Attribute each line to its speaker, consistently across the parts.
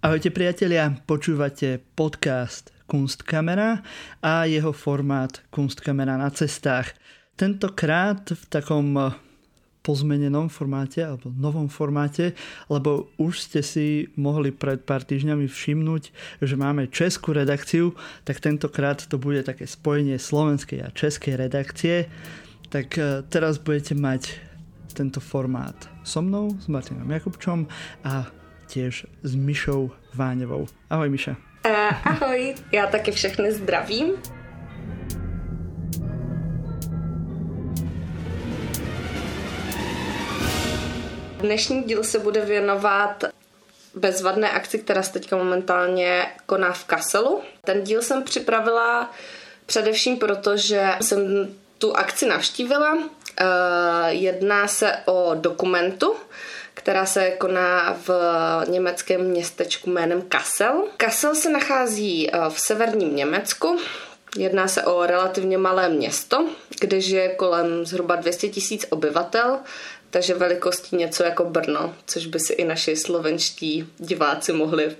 Speaker 1: Ahojte priatelia, počúvate podcast Kunstkamera a jeho formát Kunstkamera na cestách. Tentokrát v takom eh, pozmenenom formáte alebo novom formáte, lebo už ste si mohli pred pár týždňami všimnúť, že máme českú redakciu, tak tentokrát to bude také spojenie slovenskej a českej redakcie. Tak eh, teraz budete mať tento formát so mnou, s Martinom Jakubčom a tiež s Mišou Váňovou. Ahoj Miša.
Speaker 2: Uh, ahoj, já taky všechny zdravím. Dnešní díl se bude věnovat bezvadné akci, která se teďka momentálně koná v Kaselu. Ten díl jsem připravila především proto, že jsem tu akci navštívila. Jedná se o dokumentu, která se koná v německém městečku jménem Kassel. Kassel se nachází eh, v severním Německu, Jedná se o relativně malé město, kde žije kolem zhruba 200 tisíc obyvatel, takže velikostí něco jako Brno, což by si i naši slovenští diváci mohli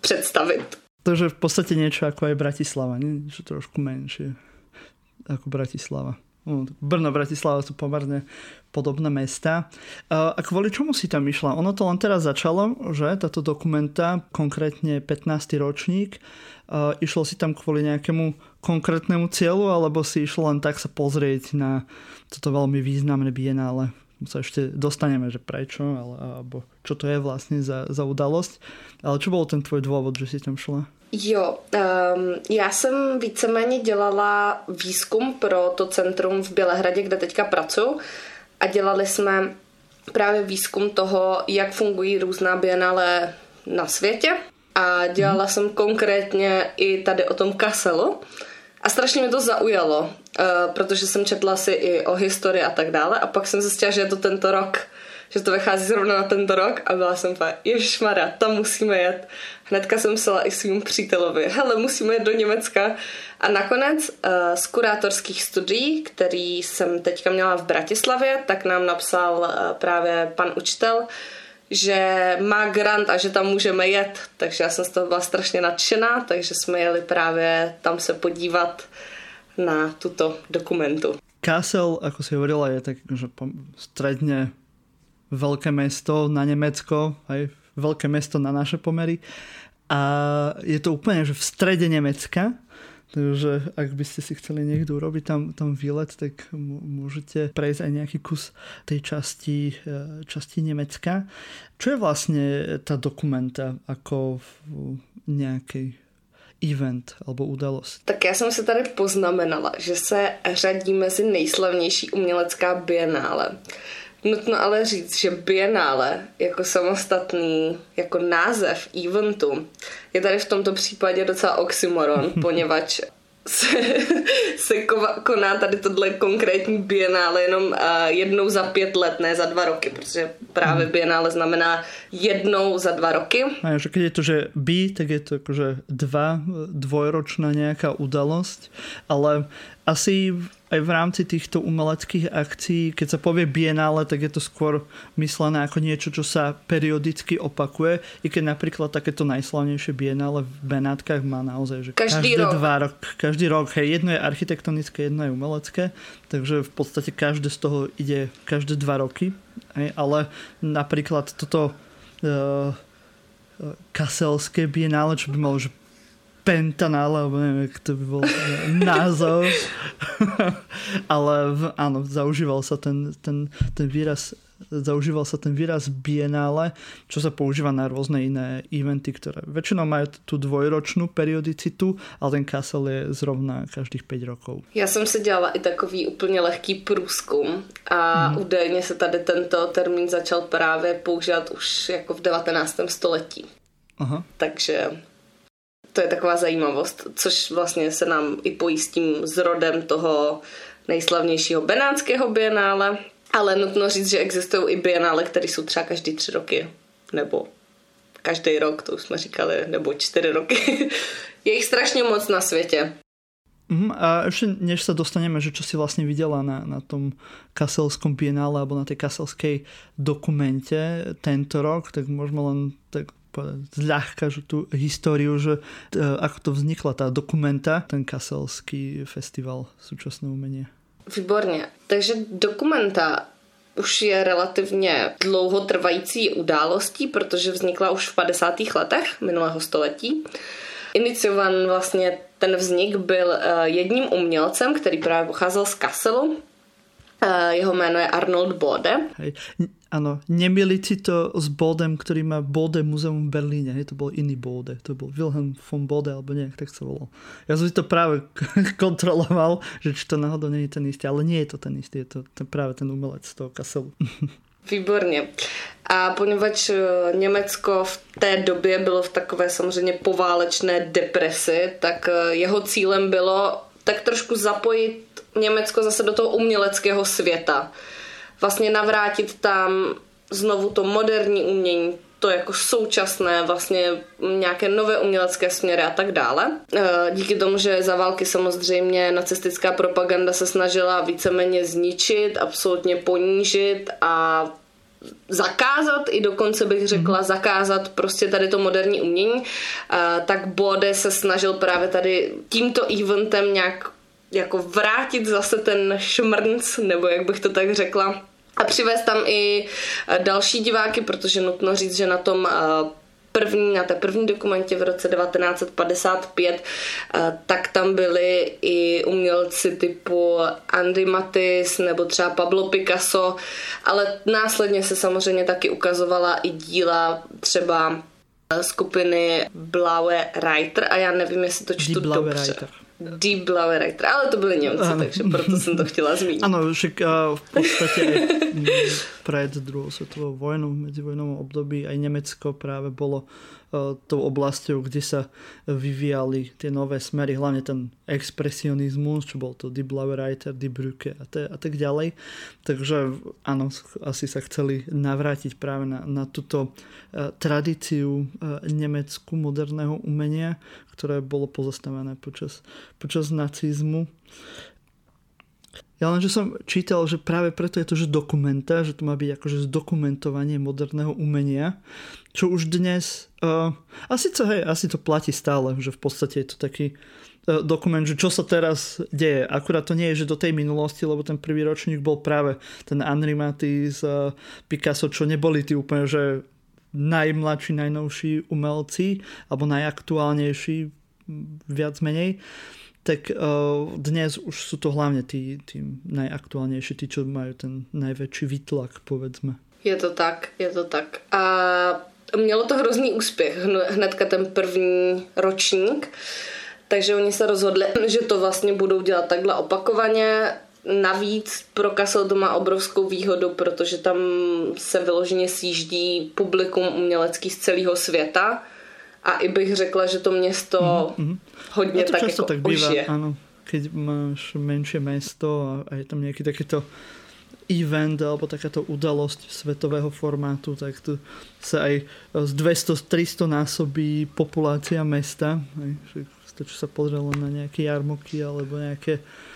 Speaker 2: představit.
Speaker 1: Takže v podstatě něco jako je Bratislava? Že trošku menší jako Bratislava. No, Brno, Bratislava sú pomerne podobné mesta. A kvôli čomu si tam išla? Ono to len teraz začalo, že táto dokumenta, konkrétne 15. ročník, išlo si tam kvôli nejakému konkrétnemu cieľu, alebo si išlo len tak sa pozrieť na toto veľmi významné bienále? sa ešte dostaneme, že prečo, ale, alebo čo to je vlastne za, za udalosť. Ale čo bol ten tvoj dôvod, že si tam šla?
Speaker 2: Jo, um, já jsem víceméně dělala výzkum pro to centrum v Bělehradě, kde teďka pracuji. A dělali jsme právě výzkum toho, jak fungují různá bienále na světě. A dělala jsem konkrétně i tady o tom Kaselu a strašně mě to zaujalo, uh, protože jsem četla si i o historii a tak dále. A pak jsem zjistila, že je to tento rok že to vychází zrovna na tento rok a byla jsem fakt, ježišmarja, tam musíme jet. Hnedka jsem psala i svým přítelovi, hele, musíme jet do Německa. A nakonec uh, z kurátorských studií, který jsem teďka měla v Bratislavě, tak nám napsal uh, právě pan učitel, že má grant a že tam můžeme jet, takže já jsem z toho byla strašně nadšená, takže jsme jeli právě tam se podívat na tuto dokumentu.
Speaker 1: Kassel, ako si hovorila, je tak že stredne veľké mesto na Nemecko, aj veľké mesto na naše pomery. A je to úplne že v strede Nemecka, Takže ak by ste si chceli niekto urobiť tam, tam výlet, tak môžete prejsť aj nejaký kus tej časti, e, časti Nemecka. Čo je vlastne tá dokumenta ako nejaký event alebo udalost?
Speaker 2: Tak já jsem se tady poznamenala, že se řadí mezi nejslavnější umělecká bienále. Nutno ale říct, že Biennále jako samostatný jako název eventu je tady v tomto případě docela oxymoron, poněvadž se, se koná tady tohle konkrétní bienále jenom uh, jednou za pět let, ne za dva roky, protože právě mhm. bienále znamená jednou za dva roky.
Speaker 1: A že keď je to, že by, tak je to akože dva, dvojročná nějaká udalost, ale asi aj v rámci týchto umeleckých akcií, keď sa povie bienále, tak je to skôr myslené ako niečo, čo sa periodicky opakuje, i keď napríklad takéto najslavnejšie bienále v Benátkach má naozaj, že každý, každý rok. dva rok, každý rok, hej, jedno je architektonické, jedno je umelecké, takže v podstate každé z toho ide každé dva roky, hej, ale napríklad toto uh, kaselské bienále, čo by malo, že Pentanál, alebo neviem, jak to by bol názov. Ale v, áno, zaužíval sa ten, ten, ten výraz zaužíval sa ten výraz bienále, čo sa používa na rôzne iné eventy, ktoré väčšinou majú tú dvojročnú periodicitu, ale ten Kassel je zrovna každých 5 rokov.
Speaker 2: Já jsem si dělala i takový úplně lehký průzkum a mm. údajně se tady tento termín začal právě používat už jako v 19. století. Aha. Takže to je taková zajímavost, což vlastně se nám i pojí s tím zrodem toho nejslavnějšího benátského bienále, ale nutno říct, že existují i bienále, které jsou třeba každý tři roky, nebo každý rok, to už jsme říkali, nebo čtyři roky. je jich strašně moc na světě.
Speaker 1: Mm, a ešte než sa dostaneme, že čo si vlastne videla na, na tom kaselskom bienále alebo na tej kaselskej dokumente tento rok, tak môžeme len tak zľahka že tú históriu, že ako to vznikla tá dokumenta, ten kaselský festival súčasného umenia.
Speaker 2: Výborně. Takže dokumenta už je relativně dlouhotrvající událostí, protože vznikla už v 50. letech minulého století. Iniciovaný vlastně ten vznik byl eh, jedním umělcem, který právě pocházel z Kasselu. Eh, jeho jméno je Arnold Bode.
Speaker 1: Hej. Áno, nemili si to s Bodem, ktorý má Bode muzeum v Berlíne. Hej, to bol iný Bode. To bol Wilhelm von Bode, alebo nejak tak sa volal. Ja som si to práve kontroloval, že či to náhodou nie je ten istý, ale nie je to ten istý, je to ten, práve ten umelec z toho Kasselu.
Speaker 2: Výborně. A poněvadž eh, Německo v té době bylo v takové samozřejmě poválečné depresi, tak eh, jeho cílem bylo tak trošku zapojit Německo zase do toho uměleckého světa vlastně navrátit tam znovu to moderní umění, to jako současné, vlastně nějaké nové umělecké směry a tak dále. E, díky tomu, že za války samozřejmě nacistická propaganda se snažila víceméně zničit, absolutně ponížit a zakázat, i dokonce bych řekla mm. zakázat prostě tady to moderní umění, e, tak Bode se snažil právě tady tímto eventem nějak jako vrátit zase ten šmrnc, nebo jak bych to tak řekla, a přivést tam i eh, další diváky, protože nutno říct, že na tom eh, první, na té první dokumentě v roce 1955, eh, tak tam byli i umělci typu Andy Matisse nebo třeba Pablo Picasso, ale následně se samozřejmě taky ukazovala i díla třeba skupiny Blaue Reiter a já nevím, jestli to čtu dobře. Reiter. Deep Blauereiter, ale to byli Němci, ano. takže proto jsem to chtěla zmínit.
Speaker 1: Ano, však v podstatě pred druhou svetovou vojnou, medzivojnovom období aj Nemecko práve bolo uh, tou oblasťou, kde sa vyvíjali tie nové smery, hlavne ten expresionizmus, čo bol to Die Blaue Reiter, Die Brücke a, te, a tak ďalej. Takže áno, asi sa chceli navrátiť práve na, na túto uh, tradíciu uh, moderného umenia, ktoré bolo pozastavené počas, počas nacizmu. Ja len, že som čítal, že práve preto je to, že dokumenta, že to má byť akože zdokumentovanie moderného umenia, čo už dnes, uh, asi, to, hej, asi to platí stále, že v podstate je to taký uh, dokument, že čo sa teraz deje. Akurát to nie je, že do tej minulosti, lebo ten prvý ročník bol práve ten Henri Matisse, uh, Picasso, čo neboli tí úplne, že najmladší, najnovší umelci, alebo najaktuálnejší, viac menej. Tak uh, dnes už sú to hlavne tí, tí najaktuálnejší, tí, čo majú ten najväčší výtlak, povedzme.
Speaker 2: Je to tak, je to tak. A mělo to hrozný úspěch, hnedka ten první ročník, takže oni se rozhodli, že to vlastně budou dělat takhle opakovaně. Navíc pro Kassel to má obrovskou výhodu, protože tam se vyloženě sjíždí publikum umělecký z celého světa a i bych řekla, že to město mm-hmm. hodně to tak často jako tak býva, ožije.
Speaker 1: Áno, keď máš menšie mesto a, a je tam nejaký takýto event alebo takáto udalosť svetového formátu, tak to sa aj z 200-300 násobí populácia mesta. Čo sa pozrelo na nejaké jarmoky alebo nejaké uh,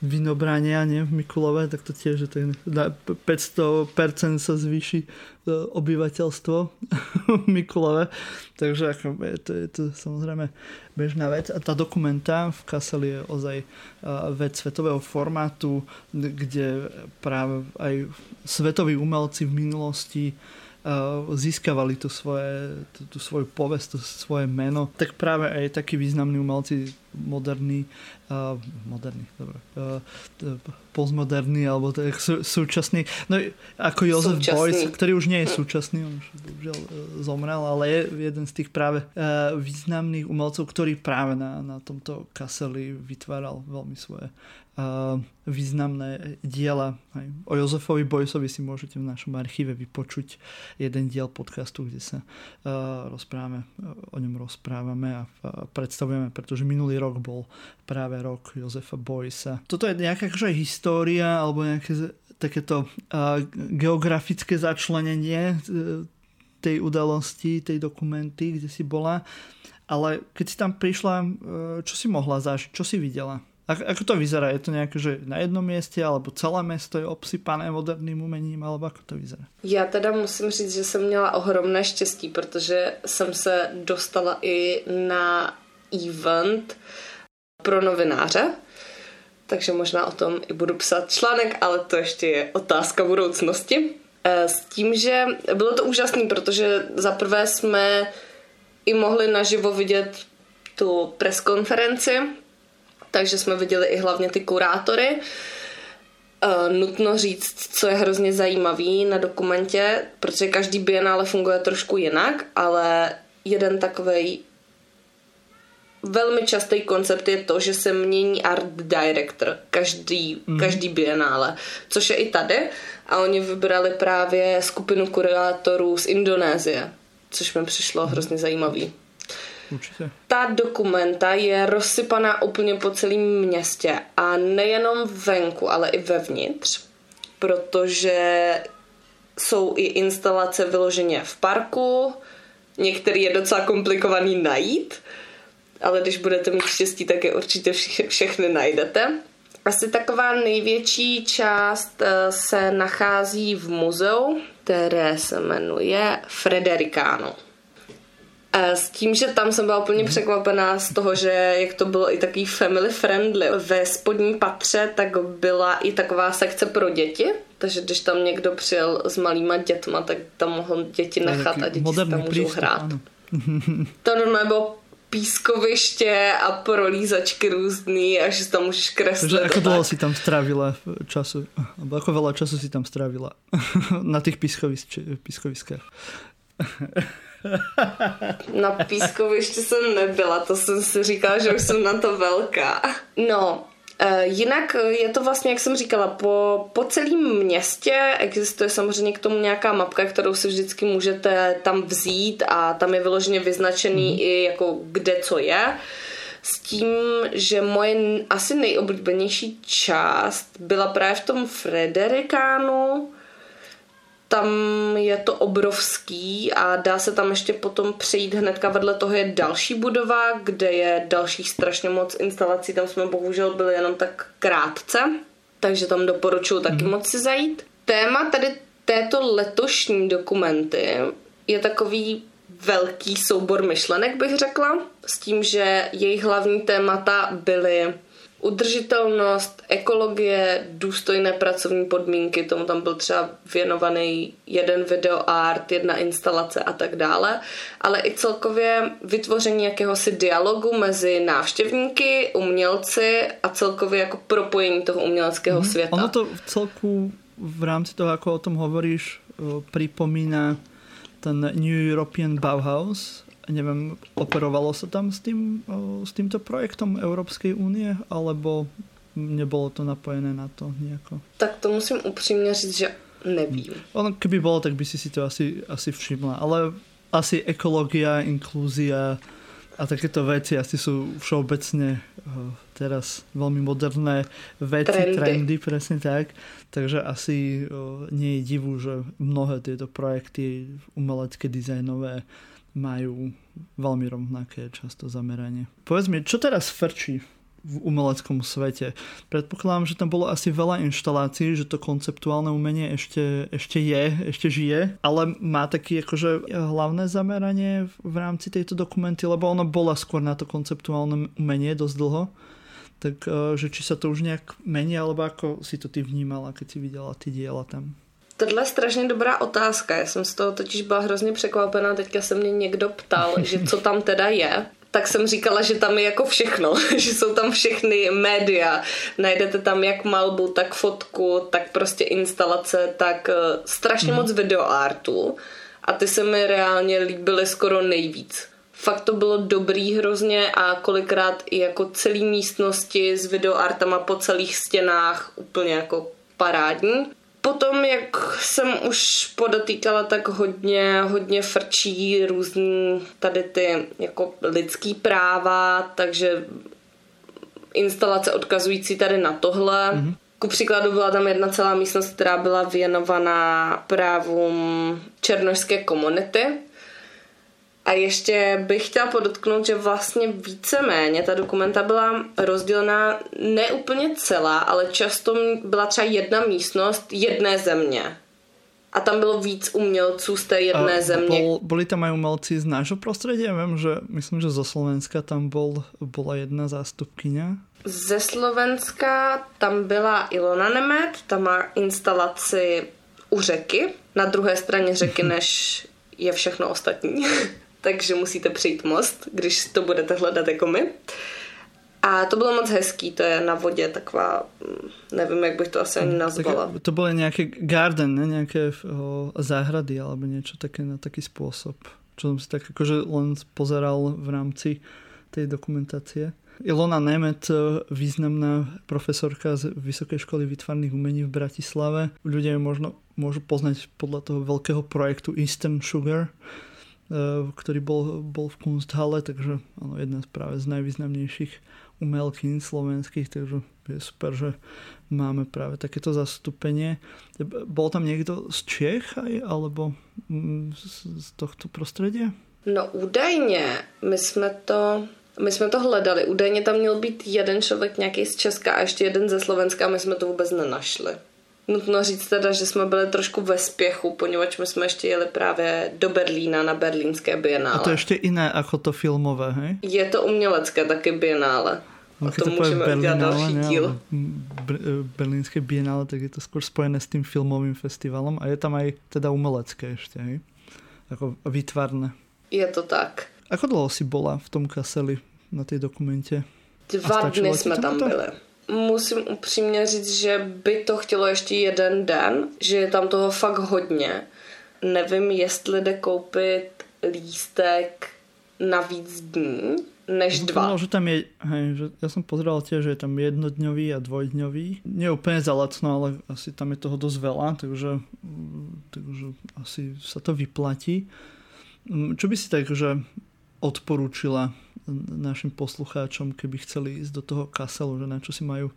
Speaker 1: vinobrania nie, v Mikulove, tak to tiež, že to je, na 500% sa zvýši e, obyvateľstvo v Mikulove. Takže ako, je, to, je to samozrejme bežná vec. A tá dokumenta v Kassel je ozaj e, vec svetového formátu, kde práve aj svetoví umelci v minulosti získavali tu, svoje, tu, tu svoju povesť, to svoje meno, tak práve aj takí významní umelci moderní, uh, moderní, dobre, uh, postmoderní, alebo tak sú, súčasný, no ako Josef Beuys, ktorý už nie je súčasný, on už bohužiaľ zomrel, ale je jeden z tých práve uh, významných umelcov, ktorý práve na, na tomto Kaseli vytváral veľmi svoje významné diela. Aj o Jozefovi Bojsovi si môžete v našom archíve vypočuť jeden diel podcastu, kde sa rozprávame, o ňom rozprávame a predstavujeme, pretože minulý rok bol práve rok Jozefa Bojsa. Toto je nejaká akože história alebo nejaké takéto geografické začlenenie e, tej udalosti, tej dokumenty, kde si bola. Ale keď si tam prišla, e, čo si mohla zažiť? Čo si videla? Ako, ako to vyzerá? Je to nějak, že na jednom městě, alebo celé město je obsypané moderným umením, alebo ako to vyzerá?
Speaker 2: Já teda musím říct, že jsem měla ohromné štěstí, protože jsem se dostala i na event pro novináře, takže možná o tom i budu psát článek, ale to ještě je otázka budoucnosti. Eh, s tím, že bylo to úžasné, protože za prvé jsme i mohli naživo vidět tu preskonferenci, takže jsme viděli i hlavně ty kurátory. Uh, nutno říct, co je hrozně zajímavý na dokumentě, protože každý bienále funguje trošku jinak, ale jeden takový velmi častý koncept je to, že se mění art director každý, mm. každý bienále, což je i tady. A oni vybrali právě skupinu kurátorů z Indonésie, což mi přišlo mm. hrozně zajímavý.
Speaker 1: Určitě.
Speaker 2: Ta dokumenta je rozsypaná úplně po celém městě a nejenom venku, ale i vevnitř, protože jsou i instalace vyloženě v parku, některý je docela komplikovaný najít, ale když budete mít štěstí, tak je určitě vše, všechny najdete. Asi taková největší část eh, se nachází v muzeu, které se jmenuje Fredericano. S tím, že tam jsem byla úplně překvapená z toho, že jak to bylo i takový family friendly. Ve spodním patře tak byla i taková sekce pro děti, takže když tam někdo přijel s malýma dětma, tak tam mohl děti nechat a děti tam můžou přístup, hrát. Ano. to normálně bylo pískoviště a prolízačky různý a že tam můžeš kreslit.
Speaker 1: Takže ako dlouho si tam strávila času? Alebo ako veľa času si tam strávila na těch pískoviskách?
Speaker 2: Na pískovišti jsem nebyla, to jsem si říkala, že už jsem na to velká. No, Jinak je to vlastně, jak jsem říkala, po, po celém městě existuje samozřejmě k tomu nějaká mapka, kterou si vždycky můžete tam vzít a tam je vyloženě vyznačený mm. i jako kde co je. S tím, že moje asi nejoblíbenější část byla právě v tom Frederikánu, tam je to obrovský a dá se tam ještě potom přejít hnedka vedle toho je další budova, kde je dalších strašně moc instalací, tam jsme bohužel byli jenom tak krátce, takže tam doporučuji taky mm. moc si zajít. Téma tady této letošní dokumenty je takový velký soubor myšlenek, bych řekla, s tím, že jejich hlavní témata byly udržitelnost, ekologie, důstojné pracovní podmínky, tomu tam byl třeba věnovaný jeden videoart, jedna instalace a tak dále, ale i celkově vytvoření jakéhosi dialogu mezi návštěvníky, umělci a celkově jako propojení toho uměleckého mm-hmm. světa.
Speaker 1: Ono to v celku v rámci toho, jako o tom hovoríš, připomíná ten New European Bauhaus, neviem, operovalo sa tam s, tým, s týmto projektom Európskej únie, alebo nebolo to napojené na to nejako?
Speaker 2: Tak to musím upřímně říct, že nevím.
Speaker 1: Ono, keby bolo, tak by si si to asi, asi všimla, ale asi ekologia, inklúzia a takéto veci asi sú všeobecne teraz veľmi moderné veci, trendy, trendy presne tak. Takže asi nie je divu, že mnohé tieto projekty umelecké, dizajnové majú veľmi rovnaké často zameranie. Povedz mi, čo teraz frčí v umeleckom svete. Predpokladám, že tam bolo asi veľa inštalácií, že to konceptuálne umenie ešte, ešte je, ešte žije, ale má taký akože hlavné zameranie v rámci tejto dokumenty, lebo ono bola skôr na to konceptuálne umenie dosť dlho. Tak eh, že či sa to už nejak mení, alebo ako si to ty vnímala, keď si videla ty diela tam?
Speaker 2: Tohle je strašně dobrá otázka. Já jsem z toho totiž byla hrozně překvapená. Teďka se mě někdo ptal, že co tam teda je. Tak jsem říkala, že tam je jako všechno, že jsou tam všechny média. Najdete tam jak malbu, tak fotku, tak prostě instalace, tak uh, strašně moc videoartů. A ty se mi reálně líbily skoro nejvíc. Fakt to bylo dobrý hrozně a kolikrát i jako celý místnosti s videoartama po celých stěnách úplně jako parádní. Potom, jak jsem už podotýkala, tak hodně, hodně frčí různý tady ty jako lidský práva, takže instalace odkazující tady na tohle. Mm-hmm. Ku příkladu byla tam jedna celá místnost, která byla věnovaná právům černožské komunity. A ještě bych chtěla podotknout, že vlastně víceméně ta dokumenta byla rozdělená neúplně celá, ale často byla třeba jedna místnost jedné země. A tam bylo víc umělců z té jedné a země.
Speaker 1: Bol, boli tam aj umelci z nášho prostředí? Ja vím, že myslím, že zo Slovenska tam bol, bola jedna zástupkyně.
Speaker 2: Ze Slovenska tam byla Ilona Nemet, tam má instalaci u řeky, na druhé straně řeky, než je všechno ostatní. Takže musíte přijít most, když to budete hledat jako my. A to bylo moc hezký, to je na vodě taková, mm, nevím, jak bych to asi ani nazvala.
Speaker 1: Tak to byly nějaké garden, ne? nějaké o, záhrady alebo něco také na taký způsob. Čo jsem si tak jakože len pozeral v rámci tej dokumentace. Ilona Nemet, e, významná profesorka z Vysokej školy výtvarných umení v Bratislave. Ľudia ju možno môžu poznať podľa toho veľkého projektu Eastern Sugar, ktorý bol, bol v Kunsthalle, takže ano, jedna z práve z najvýznamnejších umelkyň slovenských, takže je super, že máme práve takéto zastúpenie. Bol tam niekto z Čech aj, alebo mm, z, z tohto prostredia?
Speaker 2: No údajně, my jsme to my jsme to hledali. Údajně tam měl být jeden člověk nějaký z Česka a ještě jeden ze Slovenska a my jsme to vůbec nenašli. Nutno říct teda, že jsme byli trošku ve spěchu, poněvadž my jsme ještě jeli právě do Berlína na berlínské bienále.
Speaker 1: A to ještě jiné jako to filmové, hej?
Speaker 2: Je to umělecké taky bienále. No, o tom můžeme udělat další ne, díl.
Speaker 1: Berlínské bienále, tak je to skôr spojené s tím filmovým festivalem a je tam aj teda umelecké ještě, hej? Jako výtvarné.
Speaker 2: Je to tak.
Speaker 1: Ako dlouho si bola v tom kaseli na té dokumentě?
Speaker 2: Dva dny jsme tam to? byli. Musím upřímně říct, že by to chtělo ještě jeden den, že je tam toho fakt hodně. Nevím, jestli jde koupit lístek na víc dní, než dva.
Speaker 1: No, že tam je, hej, že ja som pozeral tiež, že je tam jednodňový a dvojdňový. Nie úplne za lacno, ale asi tam je toho dosť veľa, takže, takže asi sa to vyplatí. Mm, čo by si tak, že odporúčila našim poslucháčom, keby chceli ísť do toho kaselu, že na čo si majú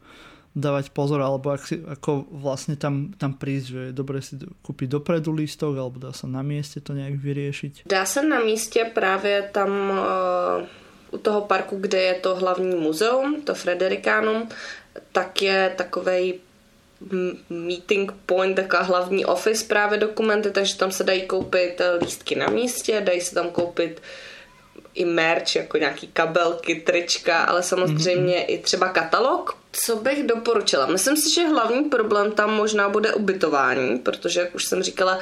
Speaker 1: dávať pozor, alebo ak si, ako vlastne tam, tam prísť, že je dobré si kúpiť dopredu lístok, alebo dá sa na mieste to nějak vyriešiť?
Speaker 2: Dá se na místě právě tam uh, u toho parku, kde je to hlavní muzeum, to Frederikánum, tak je takovej meeting point, taková hlavní office právě dokumenty, takže tam se dají koupit eh, lístky na místě, dají se tam koupit uh, i merch, jako nějaký kabelky, trička, ale samozřejmě mm-hmm. i třeba katalog. Co bych doporučila? Myslím si, že hlavní problém tam možná bude ubytování, protože, jak už jsem říkala,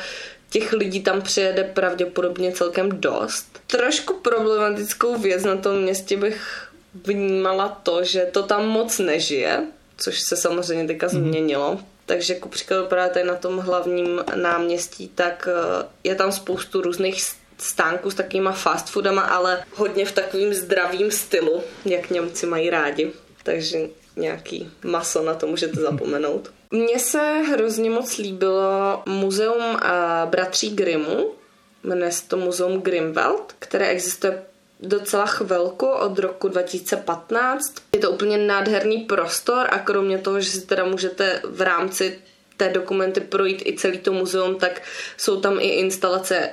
Speaker 2: těch lidí tam přijede pravděpodobně celkem dost. Trošku problematickou věc na tom městě bych vnímala to, že to tam moc nežije, což se samozřejmě teďka mm-hmm. změnilo. Takže ku příkladu právě tady na tom hlavním náměstí, tak eh, je tam spoustu různých stánku s takýma fast foodama, ale hodně v takovým zdravým stylu, jak Němci mají rádi. Takže nějaký maso na to můžete zapomenout. Mně se hrozně moc líbilo muzeum bratří Grimmu, jmenuje se to muzeum Grimwald, které existuje docela chvilku od roku 2015. Je to úplně nádherný prostor a kromě toho, že si teda můžete v rámci té dokumenty projít i celý to muzeum, tak jsou tam i instalace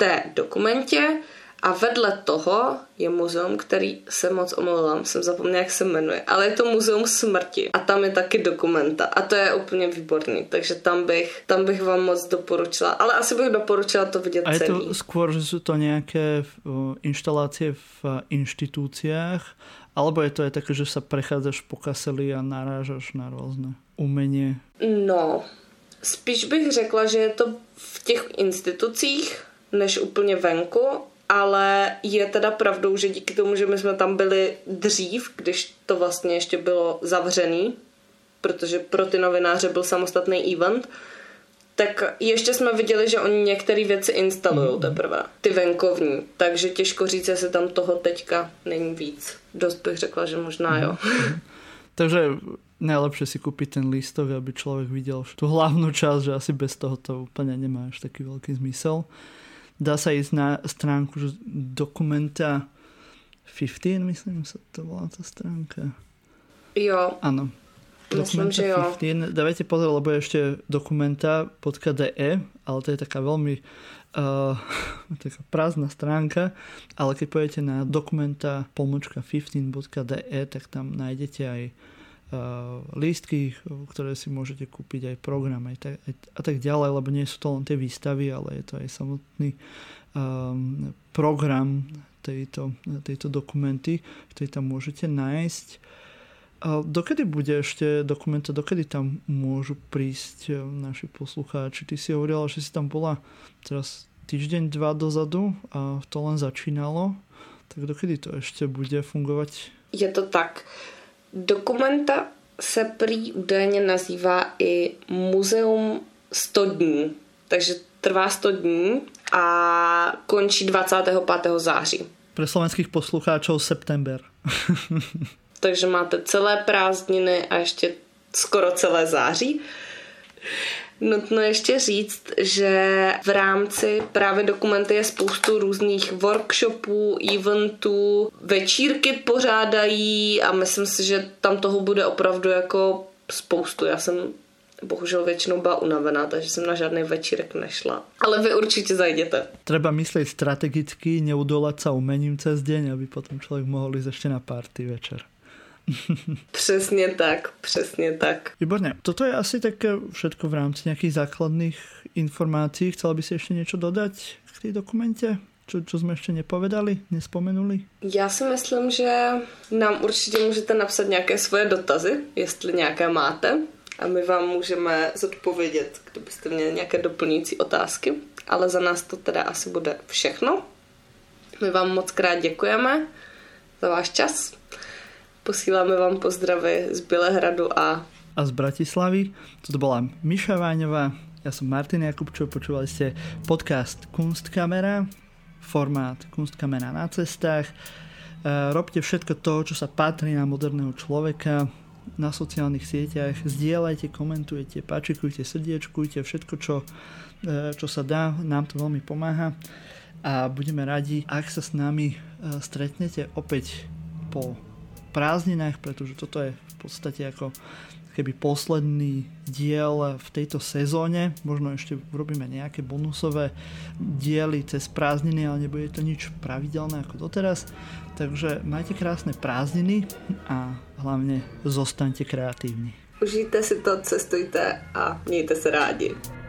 Speaker 2: té dokumentě a vedle toho je muzeum, který se moc omlouvám, jsem zapomněla, jak se jmenuje, ale je to muzeum smrti a tam je taky dokumenta a to je úplně výborný, takže tam bych, tam bych vám moc doporučila, ale asi bych doporučila to vidět
Speaker 1: A je
Speaker 2: celý.
Speaker 1: to skôr, že jsou to nějaké instalácie v instituciách, alebo je to aj také, že sa prechádzaš po kaseli a narážaš na různé umění?
Speaker 2: No, spíš bych řekla, že je to v těch institucích, než úplně venku, ale je teda pravdou, že díky tomu, že my jsme tam byli dřív, když to vlastně ještě bylo zavřený, protože pro ty novináře byl samostatný event, tak ještě jsme viděli, že oni některé věci instalují mm. teprve, ty venkovní, takže těžko říct, jestli tam toho teďka není víc. Dost bych řekla, že možná jo. Mm.
Speaker 1: takže najlepšie si kúpiť ten lístok, aby člověk viděl tu hlavnou část, že asi bez toho to úplně nemá až taký velký zmysel dá sa ísť na stránku že dokumenta 15, myslím, sa to volá tá stránka.
Speaker 2: Jo.
Speaker 1: Áno.
Speaker 2: Myslím, že jo.
Speaker 1: 15. Dávajte pozor, lebo je ešte dokumenta.de, ale to je taká veľmi uh, taká prázdna stránka, ale keď pôjdete na dokumenta pomočka 15.de, tak tam nájdete aj lístky, ktoré si môžete kúpiť, aj program aj tak, aj, a tak ďalej, lebo nie sú to len tie výstavy, ale je to aj samotný um, program tejto, tejto dokumenty, ktoré tam môžete nájsť. A dokedy bude ešte dokumenta, dokedy tam môžu prísť e, naši poslucháči? Ty si hovorila, že si tam bola teraz týždeň, dva dozadu a to len začínalo. Tak dokedy to ešte bude fungovať?
Speaker 2: Je to tak. Dokumenta se prý údajně nazývá i Muzeum 100 dní. Takže trvá 100 dní a končí 25. září.
Speaker 1: Pre slovenských poslucháčov september.
Speaker 2: Takže máte celé prázdniny a ještě skoro celé září. Nutno ještě říct, že v rámci právě dokumenty je spoustu různých workshopů, eventů, večírky pořádají a myslím si, že tam toho bude opravdu jako spoustu. Já jsem bohužel většinou byla unavená, takže jsem na žádný večírek nešla. Ale vy určitě zajděte.
Speaker 1: Treba myslet strategicky, neudolat se umením cez deň, aby potom člověk mohl jít ještě na party večer.
Speaker 2: Přesně tak, přesně tak.
Speaker 1: Výborně. Toto je asi tak všetko v rámci nějakých základných informací. Chcela by si ještě něco dodat k té dokumente? Čo, čo jsme ještě nepovedali, nespomenuli?
Speaker 2: Já si myslím, že nám určitě můžete napsat nějaké svoje dotazy, jestli nějaké máte a my vám můžeme zodpovědět, kdybyste měli nějaké doplňující otázky. Ale za nás to teda asi bude všechno. My vám moc krát děkujeme za váš čas. Posíláme vám pozdravy z Bělehradu a...
Speaker 1: A z Bratislavy. Toto bola Miša Váňová, ja som Martin Jakubčov, počúvali ste podcast Kunstkamera, formát Kunstkamera na cestách. E, robte všetko to, čo sa patrí na moderného človeka, na sociálnych sieťach, zdieľajte, komentujte, páčikujte, srdiečkujte, všetko, čo, e, čo sa dá, nám to veľmi pomáha. A budeme radi, ak sa s nami e, stretnete opäť po prázdninách, pretože toto je v podstate ako keby posledný diel v tejto sezóne. Možno ešte urobíme nejaké bonusové diely cez prázdniny, ale nebude to nič pravidelné ako doteraz. Takže majte krásne prázdniny a hlavne zostaňte kreatívni.
Speaker 2: Užijte si to, cestujte a mějte se rádi.